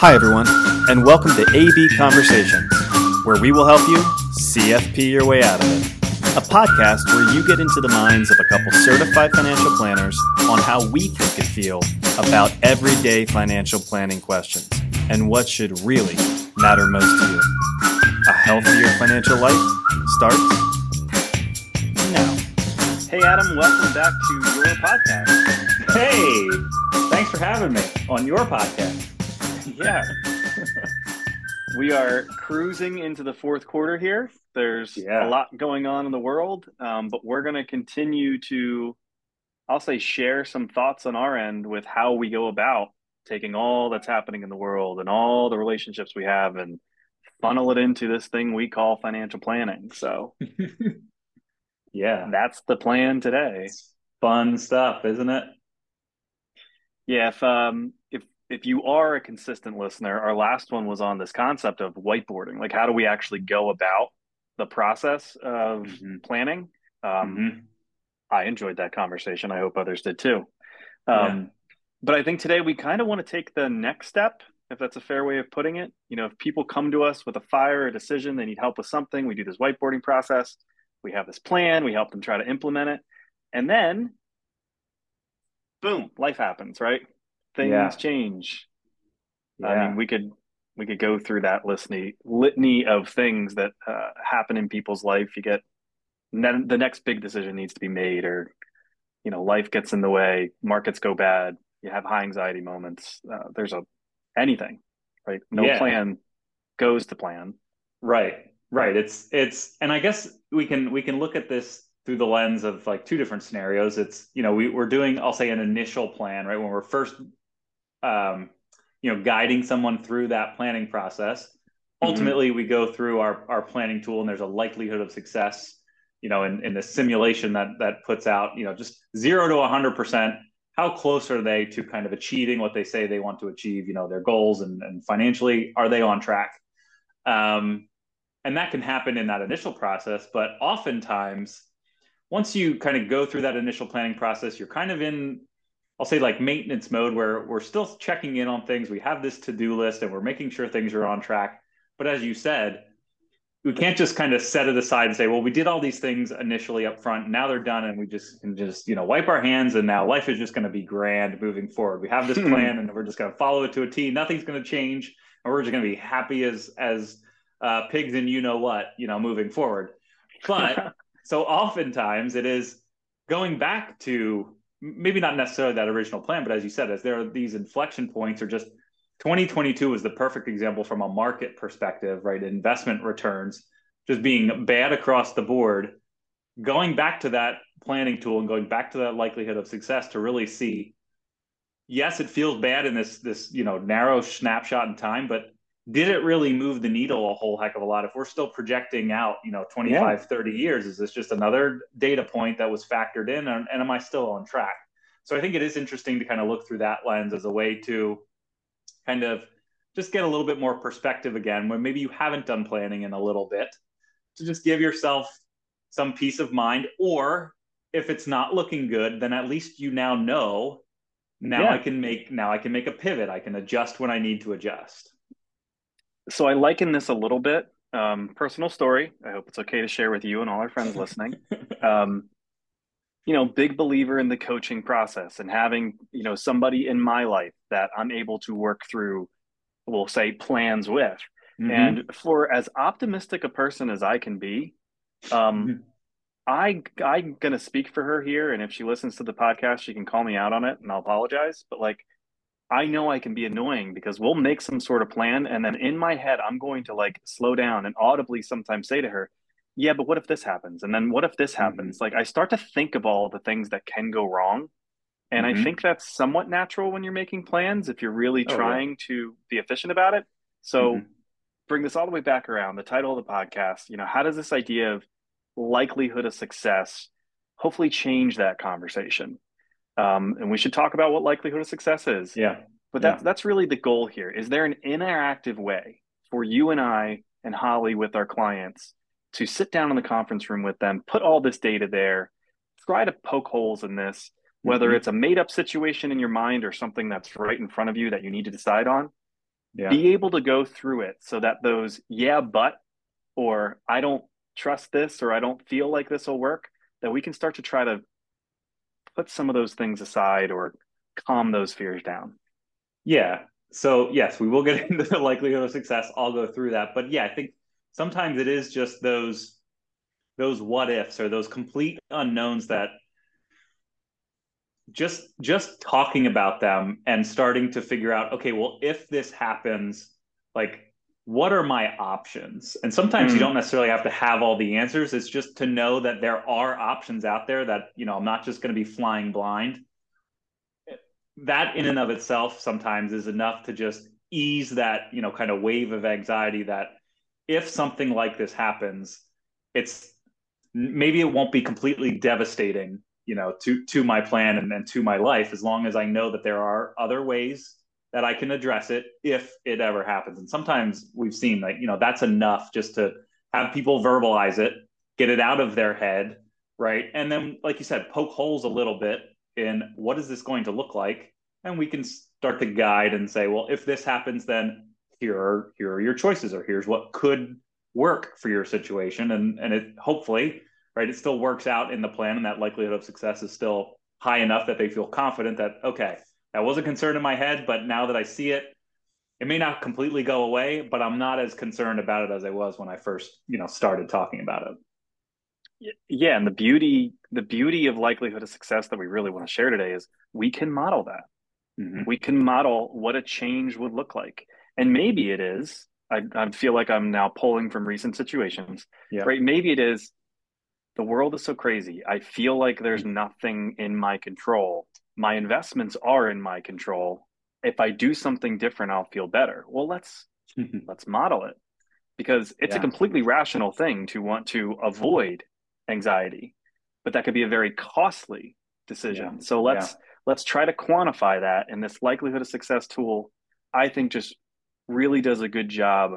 Hi, everyone, and welcome to AB Conversations, where we will help you CFP your way out of it. A podcast where you get into the minds of a couple certified financial planners on how we think and feel about everyday financial planning questions and what should really matter most to you. A healthier financial life starts now. Hey, Adam, welcome back to your podcast. Hey, thanks for having me on your podcast. Yeah. we are cruising into the fourth quarter here. There's Yeah. a lot going on in the world, um, but we're going to continue to, I'll say, share some thoughts on our end with how we go about taking all that's happening in the world and all the relationships we have and funnel it into this thing we call financial planning. So Yeah, that's the plan today. fun stuff, isn't it? Yeah, if um if you are a consistent listener, our last one was on this concept of whiteboarding. Like how do we actually go about the process of Mhm. planning? Um Mhm. I enjoyed that conversation. I hope others did too. Yeah. Um but I think today we kind of want to take the next step, if that's a fair way of putting it. You know, if people come to us with a fire, a decision, they need help with something, we do this whiteboarding process. We have this plan, we help them try to implement it. And then boom, life happens, right? Things Yeah. change. I mean, we could we could go through that litany litany of things that uh, happen in people's life. You get then the next big decision needs to be made, or you know, life gets in the way, markets go bad, you have high anxiety moments. Uh, there's a anything, right? No Yeah. plan goes to plan. Right, right. It's it's, and I guess we can we can look at this through the lens of like two different scenarios. It's you know we we're doing I'll say an initial plan, right? When we're first, um, you know, guiding someone through that planning process. Ultimately, we go through our our planning tool, and there's a likelihood of success. You know, in in the simulation that that puts out, you know, just zero to hundred percent. How close are they to kind of achieving what they say they want to achieve? You know, their goals and and financially, are they on track? Um, and that can happen in that initial process, but oftentimes, once you kind of go through that initial planning process, you're kind of in, I'll say like maintenance mode where we're still checking in on things. We have this to do list and we're making sure things are on track. But as you said, we can't just kind of set it aside and say, well, we did all these things initially up front. Now they're done and we just can just, you know, wipe our hands and now life is just going to be grand moving forward. We have this plan and we're just going to follow it to a T. Nothing's going to change. And we're just going to be happy as, as, uh, pigs and you know what, you know, moving forward. But so oftentimes it is going back to maybe not necessarily that original plan, but as you said, as there are these inflection points or just 2022 is the perfect example from a market perspective, right? Investment returns just being bad across the board. Going back to that planning tool and going back to that likelihood of success to really see, yes, it feels bad in this this you know narrow snapshot in time, but did it really move the needle a whole heck of a lot. If we're still projecting out you know 25 30 years is this just another data point that was factored in? And, and am i still on track? So i think it is interesting to kind of look through that lens as a way to kind of just get a little bit more perspective again when maybe you haven't done planning in a little bit to just give yourself some peace of mind. Or if it's not looking good then at least you now know now Yeah. i can make now i can make a pivot. I can adjust when i need to adjust So I liken this a little bit. Um, personal story. I hope it's okay to share with you and all our friends listening. um, you know, big believer in the coaching process and having, you know, somebody in my life that I'm able to work through, we'll say plans with. Mhm. And for as optimistic a person as I can be, um, Mhm. I I'm gonna speak for her here, and if she listens to the podcast, she can call me out on it, and I'll apologize. But like, I know I can be annoying because we'll make some sort of plan, and then in my head, I'm going to like slow down and audibly sometimes say to her, "Yeah, but what if this happens? And then what if this Mm-hmm. happens?" Like, I start to think of all the things that can go wrong, and I Mhm. think that's somewhat natural when you're making plans if you're really Oh, yeah. trying to be efficient about it. So Mhm. bring this all the way back around the title of the podcast you know how does this idea of likelihood of success hopefully change that conversation um, and we should talk about what likelihood of success is Yeah. but Yeah. that's that's really the goal here is there an interactive way for you and i and holly with our clients to sit down in the conference room with them put all this data there try to poke holes in this whether Mhm. it's a made up situation in your mind or something that's right in front of you that you need to decide on yeah. be able to go through it so that those yeah but or i don't trust this or i don't feel like this will work that we can start to try to put some of those things aside or calm those fears down. Yeah. So yes we will get into the likelihood of success. I'll go through that. But yeah i think sometimes it is just those those what ifs or those complete unknowns that just just talking about them and starting to figure out okay well if this happens like what are my options and sometimes mm. you hmm. don't necessarily have to have all the answers it's just to know that there are options out there that you know i'm not just going to be flying blind that in and of itself sometimes is enough to just ease that you know kind of wave of anxiety that if something like this happens it's maybe it won't be completely devastating you know to to my plan and, and to my life as long as i know that there are other ways that i can address it if it ever happens. And sometimes we've seen like you know that's enough just to have people verbalize it get it out of their head right? And then like you said poke holes a little bit in what is this going to look like? And we can start to guide and say well if this happens then here are here are your choices or here's what could work for your situation. And and it hopefully right? It still works out in the plan, and that likelihood of success is still high enough that they feel confident that okay, that was a concern in my head, but now that I see it, it may not completely go away, but I'm not as concerned about it as I was when I first, you know, started talking about it. Yeah, and the beauty the beauty of likelihood of success that we really want to share today is we can model that. Mm-hmm. We can model what a change would look like. And maybe it is, I, I feel like I'm now pulling from recent situations, yeah. right? Maybe it is the world is so crazy. I feel like there's nothing in my control. My investments are in my control. If I do something different, I'll feel better. Well, let's let's model it because it's yeah. a completely rational thing to want to avoid anxiety, but that could be a very costly decision. Yeah. So let's yeah. let's try to quantify that. And this likelihood of success tool, I think, just really does a good job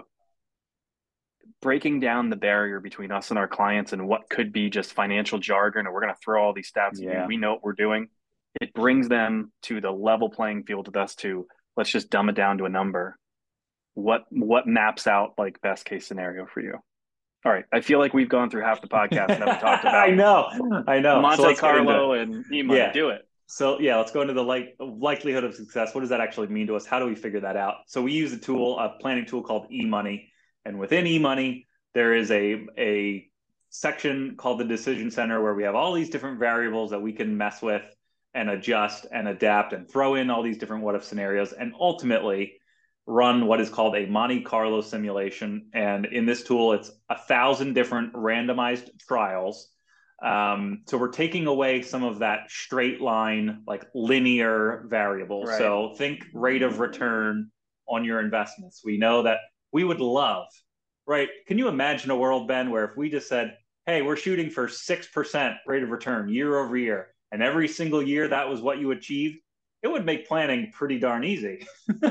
breaking down the barrier between us and our clients and what could be just financial jargon or we're going to throw all these stats yeah. we know what we're doing it brings them to the level playing field with us to let's just dumb it down to a number what what maps out like best case scenario for you all right i feel like we've gone through half the podcast and haven't talked about i know i know monte so carlo and Ema. yeah. do it so yeah, let's go into the like likelihood of success. What does that actually mean to us? How do we figure that out? So we use a tool, a planning tool called eMoney And within eMoney there is a, a section called the decision center where we have all these different variables that we can mess with and adjust and adapt and throw in all these different what if scenarios and ultimately run what is called a Monte Carlo simulation. And in this tool, it's a thousand different randomized trials. Um, so we're taking away some of that straight line, like linear variable. Right. So think rate of return on your investments. We know that we would love, right? Can you imagine a world, Ben, where if we just said, hey, we're shooting for 6% rate of return year over year, and every single year that was what you achieved, it would make planning pretty darn easy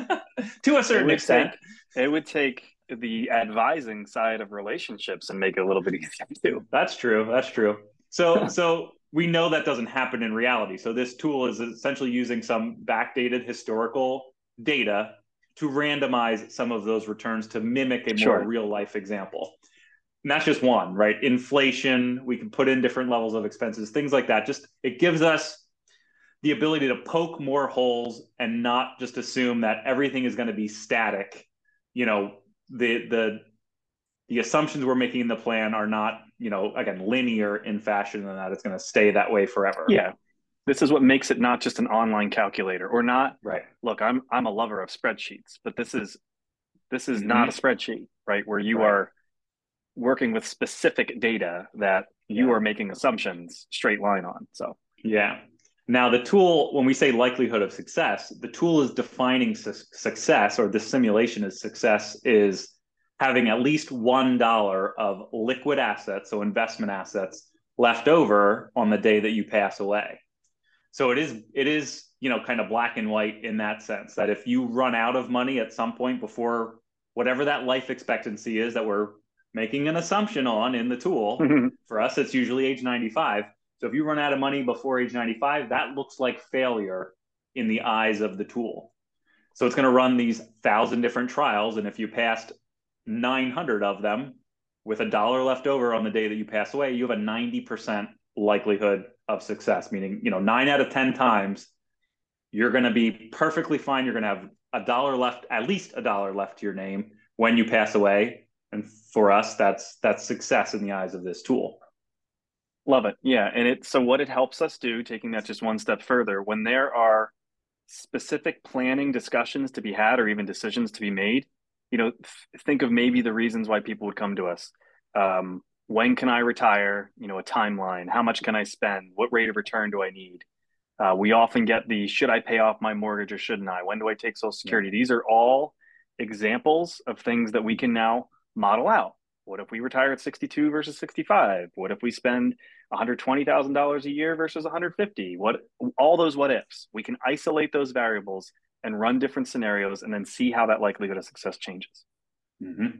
to a certain it extent. Take, it would take the advising side of relationships and make it a little bit easier too. That's true. That's true. So, so we know that doesn't happen in reality. So this tool is essentially using some backdated historical data to randomize some of those returns to mimic a more sure. real life example. And that's just one, right? Inflation, we can put in different levels of expenses, things like that. Just it gives us the ability to poke more holes and not just assume that everything is going to be static. You know, the the the assumptions we're making in the plan are not, you know, again, linear in fashion and that it's going to stay that way forever. Yeah this is what makes it not just an online calculator or not right look i'm i'm a lover of spreadsheets but this is this is mm-hmm. not a spreadsheet right where you right. are working with specific data that you are making assumptions straight line on so. Yeah. Now the tool when we say likelihood of success the tool is defining su- success or the simulation of success is having at least one dollar of liquid assets so investment assets left over on the day that you pass away. So it is it is you know kind of black and white in that sense that if you run out of money at some point before whatever that life expectancy is that we're making an assumption on in the tool mm-hmm. for us it's usually age 95 so if you run out of money before age 95 that looks like failure in the eyes of the tool So it's going to run these thousand different trials. And if you passed 900 of them with a dollar left over on the day that you pass away, you have a 90% likelihood of success, meaning, you know, nine out of 10 times, you're going to be perfectly fine. You're going to have a dollar left, at least a dollar left to your name when you pass away. And for us, that's that's success in the eyes of this tool. Love it. Yeah. And it so what it helps us do, taking that just one step further, when there are specific planning discussions to be had or even decisions to be made, you know, th- think of maybe the reasons why people would come to us. Um, when can I retire? You know, a timeline. How much can I spend? What rate of return do I need? Uh, we often get the should I pay off my mortgage or shouldn't I? When do I take Social Security? Yeah. These are all examples of things that we can now model out. What if we retire at 62 versus 65? What if we spend $120,000 a year versus 150? What all those what ifs. We can isolate those variables and run different scenarios and then see how that likelihood of success changes. Mm-hmm.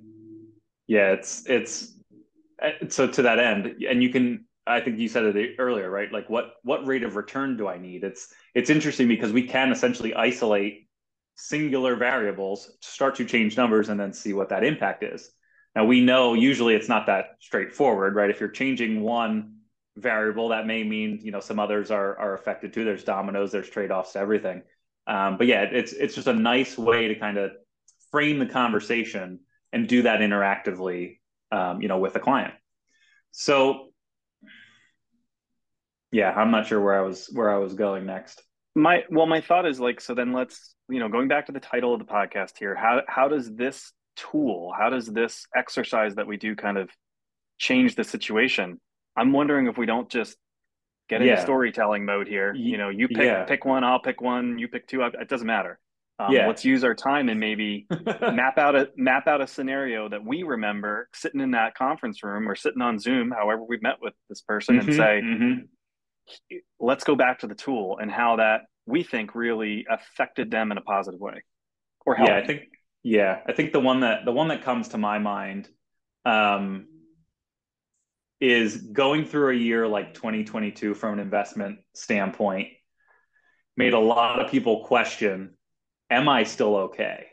Yeah, it's it's so to that end, and you can. I think you said it earlier, right? Like what what rate of return do I need? It's it's interesting because we can essentially isolate singular variables, start to change numbers, and then see what that impact is. Now we know usually it's not that straightforward, right? If you're changing one variable, that may mean you know some others are are affected too. There's dominoes, there's trade offs to everything. Um, but yeah, it's it's just a nice way to kind of frame the conversation and do that interactively, um, you know, with a client. So yeah, I'm not sure where I was where I was going next. My well, my thought is like so. Then let's you know going back to the title of the podcast here. How how does this tool, how does this exercise that we do kind of change the situation? I'm wondering if we don't just get into yeah. storytelling mode here. You know, you pick yeah. pick one, I'll pick one, you pick two. It doesn't matter. Um, yeah. Let's use our time and maybe map out a map out a scenario that we remember sitting in that conference room or sitting on Zoom, however we met with this person, mm-hmm, and say, mm-hmm. let's go back to the tool and how that we think really affected them in a positive way. Or helped. Yeah, I think yeah, I think the one that the one that comes to my mind um, is going through a year like 2022 from an investment standpoint made a lot of people question am i still okay?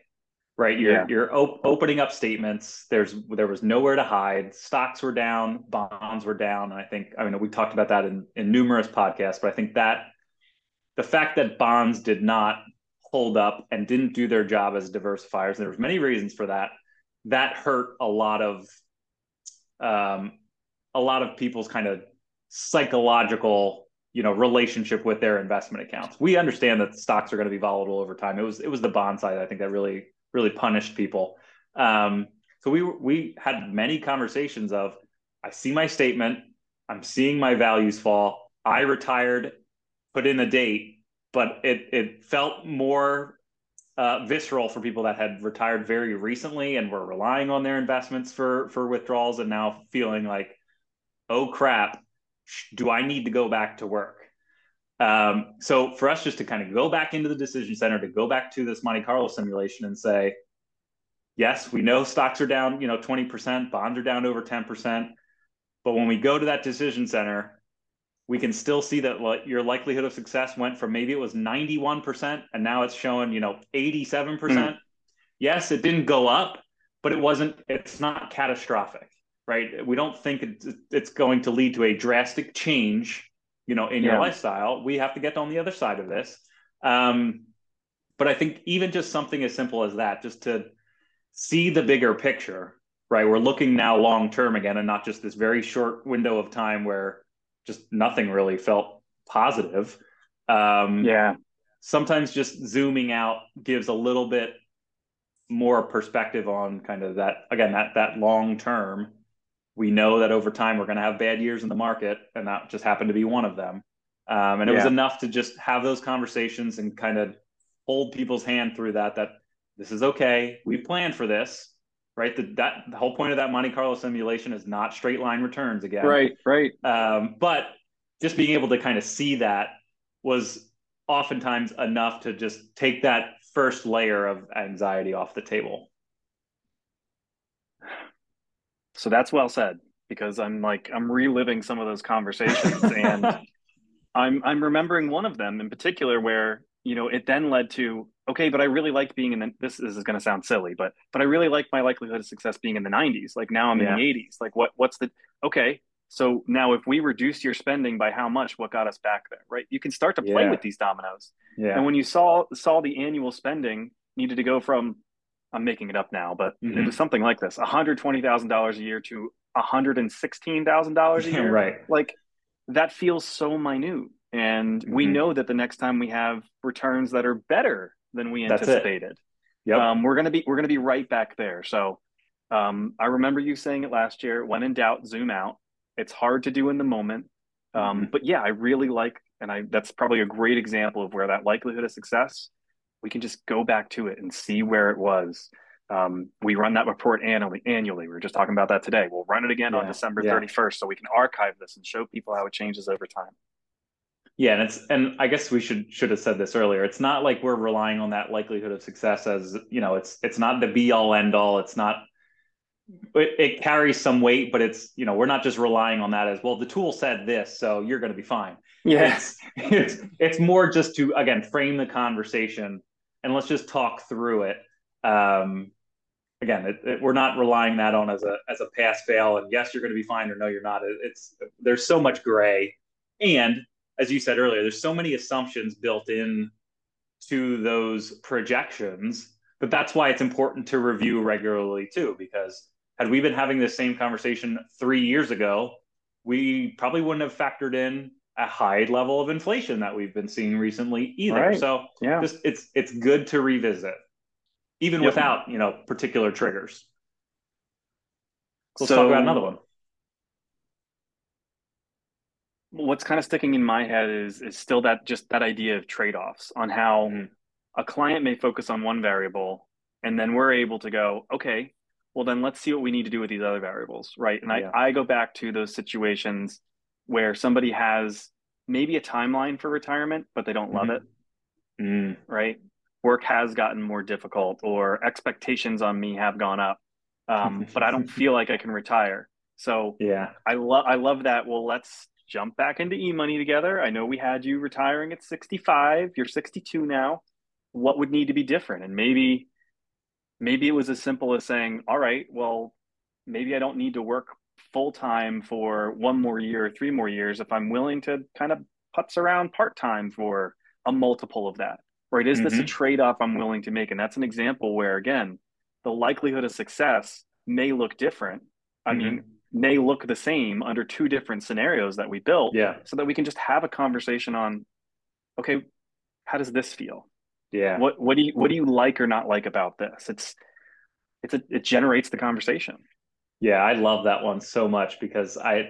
Right? You're yeah. you're op- opening up statements. There's there was nowhere to hide. Stocks were down bonds were down. And i think i mean we talked about that in in numerous podcasts but i think that the fact that bonds did not hold up and didn't do their job as diversifiers and there was many reasons for that. That hurt a lot of um, a lot of people's kind of psychological you know relationship with their investment accounts. We understand that stocks are going to be volatile over time. It was it was the bond side i think that really really punished people. Um, so we we had many conversations of i see my statement. I'm seeing my values fall. I retired put in a date but it it felt more uh, visceral for people that had retired very recently and were relying on their investments for for withdrawals and now feeling like oh crap, do I need to go back to work? Um, so for us just to kind of go back into the decision center, to go back to this Monte Carlo simulation and say, yes, we know stocks are down, you know, 20%, bonds are down over 10%. But when we go to that decision center, we can still see that your likelihood of success went from maybe it was 91% and now it's showing, you know, 87%. Mm. Yes, it didn't go up, but it wasn't, it's not catastrophic right? We don't think it's going to lead to a drastic change, you know, in yeah. your lifestyle. We have to get on the other side of this. Um, but I think even just something as simple as that, just to see the bigger picture, right? We're looking now long term again, and not just this very short window of time where just nothing really felt positive. Um, yeah. Sometimes just zooming out gives a little bit more perspective on kind of that again that that long term we know that over time we're going to have bad years in the market, and that just happened to be one of them. Um, and it yeah. was enough to just have those conversations and kind of hold people's hand through that. That this is okay. We planned for this, right? The, that the whole point of that Monte Carlo simulation is not straight line returns again. Right, right. Um, but just being able to kind of see that was oftentimes enough to just take that first layer of anxiety off the table. So that's well said because I'm like I'm reliving some of those conversations and I'm I'm remembering one of them in particular where you know, it then led to okay, but I really like being in the, this. This is going to sound silly, but but I really like my likelihood of success being in the 90s. Like now I'm yeah. in the 80s. Like what what's the okay? So now if we reduce your spending by how much, what got us back there, right? You can start to play yeah. with these dominoes. Yeah. And when you saw saw the annual spending needed to go from I'm making it up now, but mm-hmm. it was something like this: $120,000 a year to $116,000 a year. right. Like that feels so minute. And mm-hmm. we know that the next time we have returns that are better than we anticipated, yep. Um, we're gonna be we're gonna be right back there. So um, I remember you saying it last year. When in doubt, zoom out. It's hard to do in the moment, um, mm-hmm. but yeah, I really like, and I that's probably a great example of where that likelihood of success. We can just go back to it and see where it was. Um, we run that report annually. Annually, we were just talking about that today. We'll run it again yeah, on December yeah. 31st, so we can archive this and show people how it changes over time. Yeah, and it's and I guess we should should have said this earlier. It's not like we're relying on that likelihood of success as you know. It's it's not the be all end all. It's not. It, it carries some weight, but it's you know we're not just relying on that as well. The tool said this, so you're going to be fine. Yes, it's, it's it's more just to again frame the conversation and let's just talk through it. Um, again, it, it, we're not relying that on as a as a pass fail and yes you're going to be fine or no you're not. It's there's so much gray and as you said earlier, there's so many assumptions built in to those projections, but that's why it's important to review regularly too, because had we been having this same conversation three years ago, we probably wouldn't have factored in a high level of inflation that we've been seeing recently either. Right. So yeah. just it's it's good to revisit, even yep. without you know particular triggers. Let's so, talk about another one what's kind of sticking in my head is is still that just that idea of trade-offs on how mm-hmm. a client may focus on one variable and then we're able to go okay well then let's see what we need to do with these other variables right and yeah. I, I go back to those situations where somebody has maybe a timeline for retirement but they don't love mm-hmm. it mm. right work has gotten more difficult or expectations on me have gone up um, but i don't feel like i can retire so yeah i love i love that well let's jump back into eMoney together. I know we had you retiring at 65. You're 62 now. What would need to be different? And maybe maybe it was as simple as saying, "All right, well, maybe I don't need to work full time for one more year or three more years if I'm willing to kind of putz around part time for a multiple of that." Right? Is mm-hmm. this a mm-hmm. trade off I'm willing to make? And that's an example where again, the likelihood of success may look different. I mm-hmm. mean, may look the same under two different scenarios that we built yeah. so that we can just have a conversation on okay how does this feel? Yeah. What what do you what do you like or not like about this? It's it's a, it generates the conversation. Yeah i love that one so much because i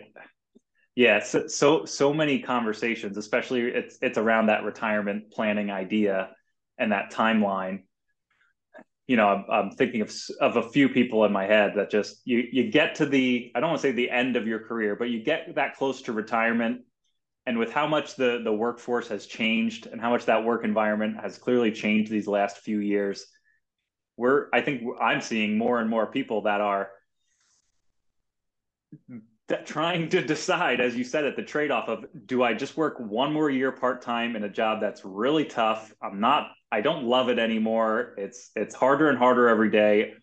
yeah so so, so many conversations especially it's it's around that retirement planning idea and that timeline you know, I'm, I'm, thinking of of a few people in my head that just you you get to the I don't want to say the end of your career, but you get that close to retirement, and with how much the the workforce has changed and how much that work environment has clearly changed these last few years, we're I think I'm seeing more and more people that are that trying to decide, as you said, at the trade off of do I just work one more year part time in a job that's really tough? I'm not I don't love it anymore. It's it's harder and harder every day.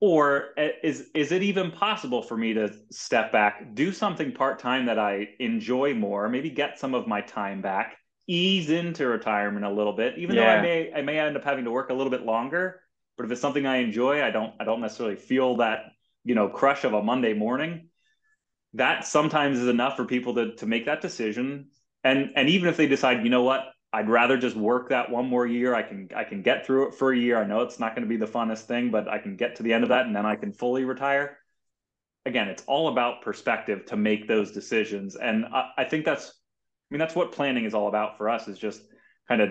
Or eh, is is it even possible for me to step back, do something part time that I enjoy more, maybe get some of my time back, ease into retirement a little bit, even yeah. though I may I may end up having to work a little bit longer. But if it's something I enjoy, I don't I don't necessarily feel that you know crush of a Monday morning. That sometimes is enough for people to to make that decision. And and even if they decide, you know what, I'd rather just work that one more year. I can I can get through it for a year. I know it's not going to be the funnest thing, but I can get to the end of that and then I can fully retire. Again, it's all about perspective to make those decisions, and I, I think that's I mean that's what planning is all about for us is just kind of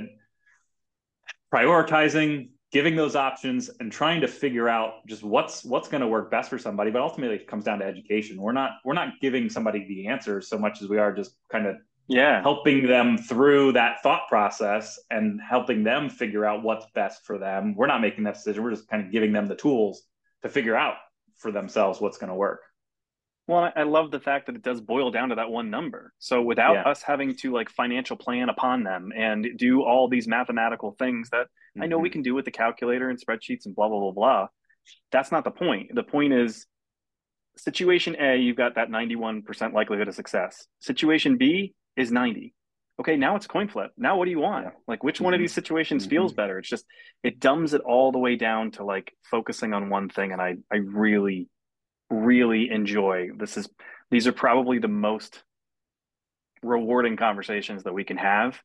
prioritizing, giving those options, and trying to figure out just what's what's going to work best for somebody. But ultimately, it comes down to education. We're not we're not giving somebody the answers so much as we are just kind of yeah helping them through that thought process and helping them figure out what's best for them we're not making that decision we're just kind of giving them the tools to figure out for themselves what's going to work Well, I love the fact that it does boil down to that one number. So without yeah. us having to like financial plan upon them and do all these mathematical things that mm-hmm. I know we mm-hmm. can do with the calculator and spreadsheets and blah blah blah blah, that's not the point. The point is situation A, you've got that 91% likelihood of success. Situation B is 90. Okay, now it's coin flip. Now what do you want? Yeah. Like which mm-hmm. one of mm-hmm. these situations mm-hmm. feels better? It's just it dumbs it all the way down to like focusing on one thing and I I really really enjoy. This is these are probably the most rewarding conversations that we can have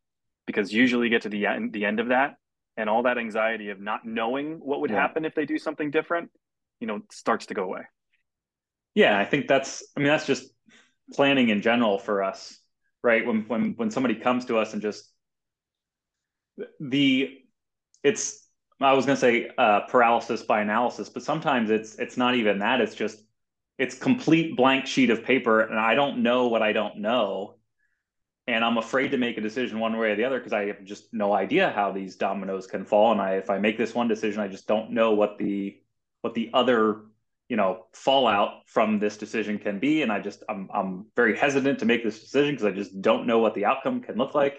because usually you get to the end the end of that and all that anxiety of not knowing what would yeah. happen if they do something different, you know, starts to go away. Yeah, I think that's I mean that's just planning in general for us, right? When when when somebody comes to us and just the it's I was going to say uh, paralysis by analysis, but sometimes it's it's not even that. It's just it's complete blank sheet of paper and I don't know what I don't know. And I'm afraid to make a decision one way or the other because I have just no idea how these dominoes can fall. And I if I make this one decision, I just don't know what the what the other you know fallout from this decision can be. And I just I'm I'm very hesitant to make this decision because I just don't know what the outcome can look like.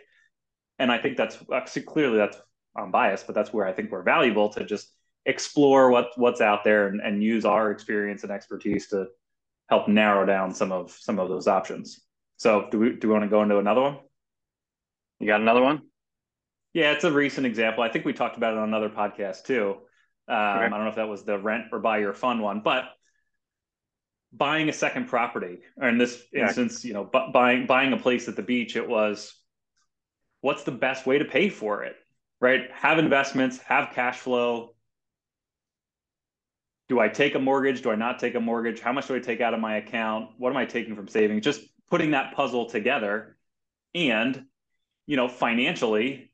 And I think that's actually clearly that's I'm biased, but that's where I think we're valuable to just explore what what's out there and, and use our experience and expertise to help narrow down some of some of those options. So do we do we want to go into another one? You got another one? Yeah, it's a recent example. I think we talked about it on another podcast too. Um, okay. I don't know if that was the rent or buy your fun one, but buying a second property, or in this yeah. instance, you know, bu- buying buying a place at the beach, it was what's the best way to pay for it, right? Have investments, have cash flow, do I take a mortgage? Do I not take a mortgage? How much do I take out of my account? What am I taking from savings? Just putting that puzzle together. And, you know, financially,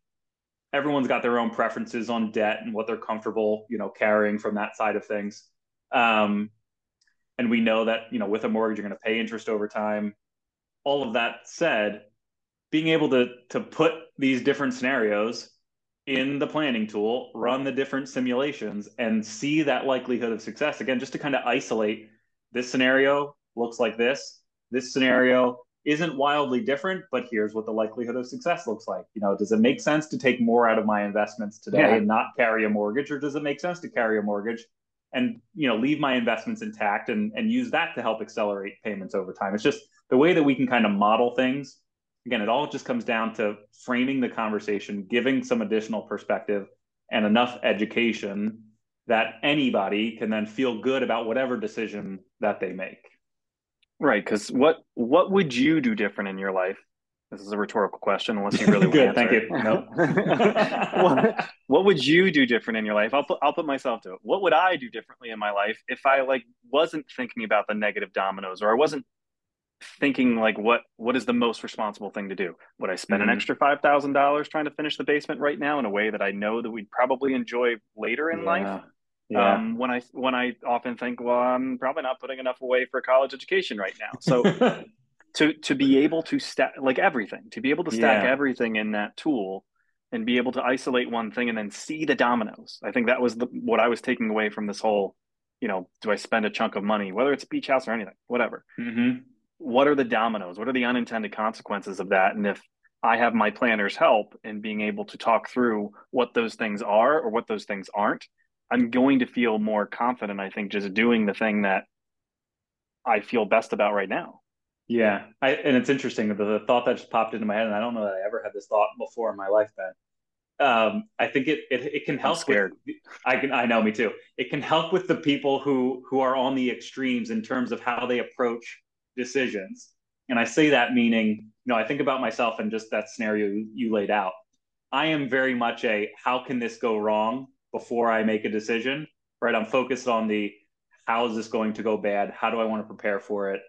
everyone's got their own preferences on debt and what they're comfortable, you know, carrying from that side of things. Um, and we know that, you know, with a mortgage, you're going to pay interest over time. All of that said, being able to to put these different scenarios in the planning tool, run the different simulations, and see that likelihood of success. Again, just to kind of isolate this scenario looks like this. This scenario isn't wildly different, but here's what the likelihood of success looks like. You know, does it make sense to take more out of my investments today yeah. and not carry a mortgage, or does it make sense to carry a mortgage and you know leave my investments intact and and use that to help accelerate payments over time? It's just the way that we can kind of model things again, it all just comes down to framing the conversation, giving some additional perspective and enough education that anybody can then feel good about whatever decision that they make. Right, because what what would you do different in your life? This is a rhetorical question, unless you really good. Thank you. No. what, what would you do different in your life? I'll put I'll put myself to it. What would I do differently in my life if I like wasn't thinking about the negative dominoes, or I wasn't thinking like what what is the most responsible thing to do would i spend mm-hmm. an extra $5000 trying to finish the basement right now in a way that i know that we'd probably enjoy later in yeah. life yeah. Um, when i when i often think well i'm probably not putting enough away for college education right now so to to be able to stack like everything to be able to stack yeah. everything in that tool and be able to isolate one thing and then see the dominoes i think that was the, what i was taking away from this whole you know do i spend a chunk of money whether it's a beach house or anything whatever mm-hmm what are the dominoes? What are the unintended consequences of that? And if I have my planner's help in being able to talk through what those things are or what those things aren't, I'm going to feel more confident, I think, just doing the thing that I feel best about right now. Yeah. I, and it's interesting. The, the, thought that just popped into my head, and I don't know that I ever had this thought before in my life, Ben. Um, I think it, it, it can help. scared. With, I can, I know me too. It can help with the people who, who are on the extremes in terms of how they approach decisions. And I say that meaning, you know, I think about myself and just that scenario you laid out. I am very much a how can this go wrong before I make a decision, right? I'm focused on the how is this going to go bad? How do I want to prepare for it?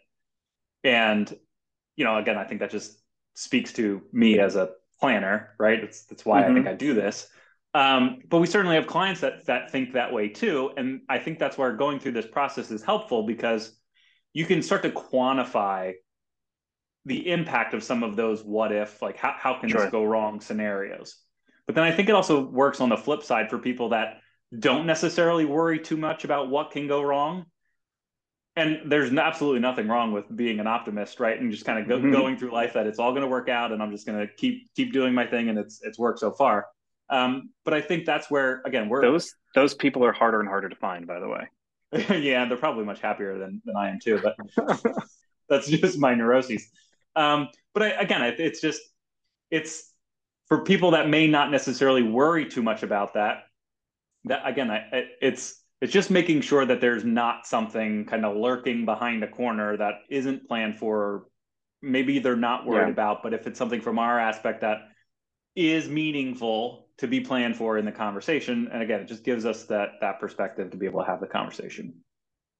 And, you know, again, I think that just speaks to me as a planner, right? That's, that's why mm-hmm. I think I do this. Um, but we certainly have clients that that think that way too, and I think that's where going through this process is helpful because you can start to quantify the impact of some of those what if like how, how can sure. this go wrong scenarios but then i think it also works on the flip side for people that don't necessarily worry too much about what can go wrong and there's absolutely nothing wrong with being an optimist, right? And just kind of go, mm-hmm. going through life that it's all going to work out, and I'm just going to keep keep doing my thing, and it's it's worked so far. Um, but I think that's where again we're those those people are harder and harder to find, by the way. yeah, they're probably much happier than than I am too, but that's just my neuroses. Um, but I, again, it's just it's for people that may not necessarily worry too much about that. That again, I, it's it's just making sure that there's not something kind of lurking behind a corner that isn't planned for. Maybe they're not worried yeah. about, but if it's something from our aspect that is meaningful to be planned for in the conversation, and again, it just gives us that that perspective to be able to have the conversation.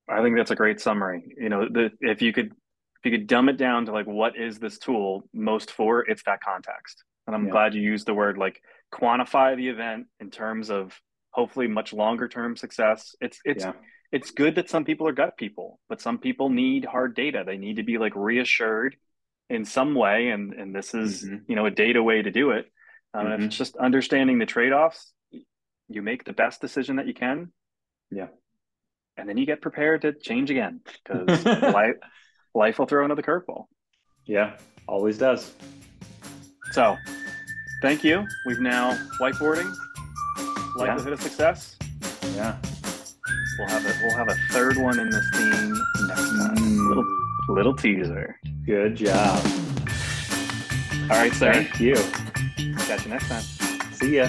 I think that's a great summary. You know, the, if you could if you could dumb it down to like what is this tool most for, it's that context. And I'm yeah. glad you used the word like quantify the event in terms of hopefully much longer term success. It's it's yeah. it's good that some people are gut people, but some people need hard data. They need to be like reassured in some way, and and this is mm-hmm. you know a data way to do it. Um, mm-hmm. It's just understanding the trade offs, you make the best decision that you can. Yeah, and then you get prepared to change again because life life will throw another curveball. Yeah, always does. So, thank you. We've now whiteboarding likelihood yeah. of success. Yeah. We'll have a we'll have a third one in this theme next time. Mm. Little little teaser. Good job. All right, sir. Thank you. Catch you next time. See ya.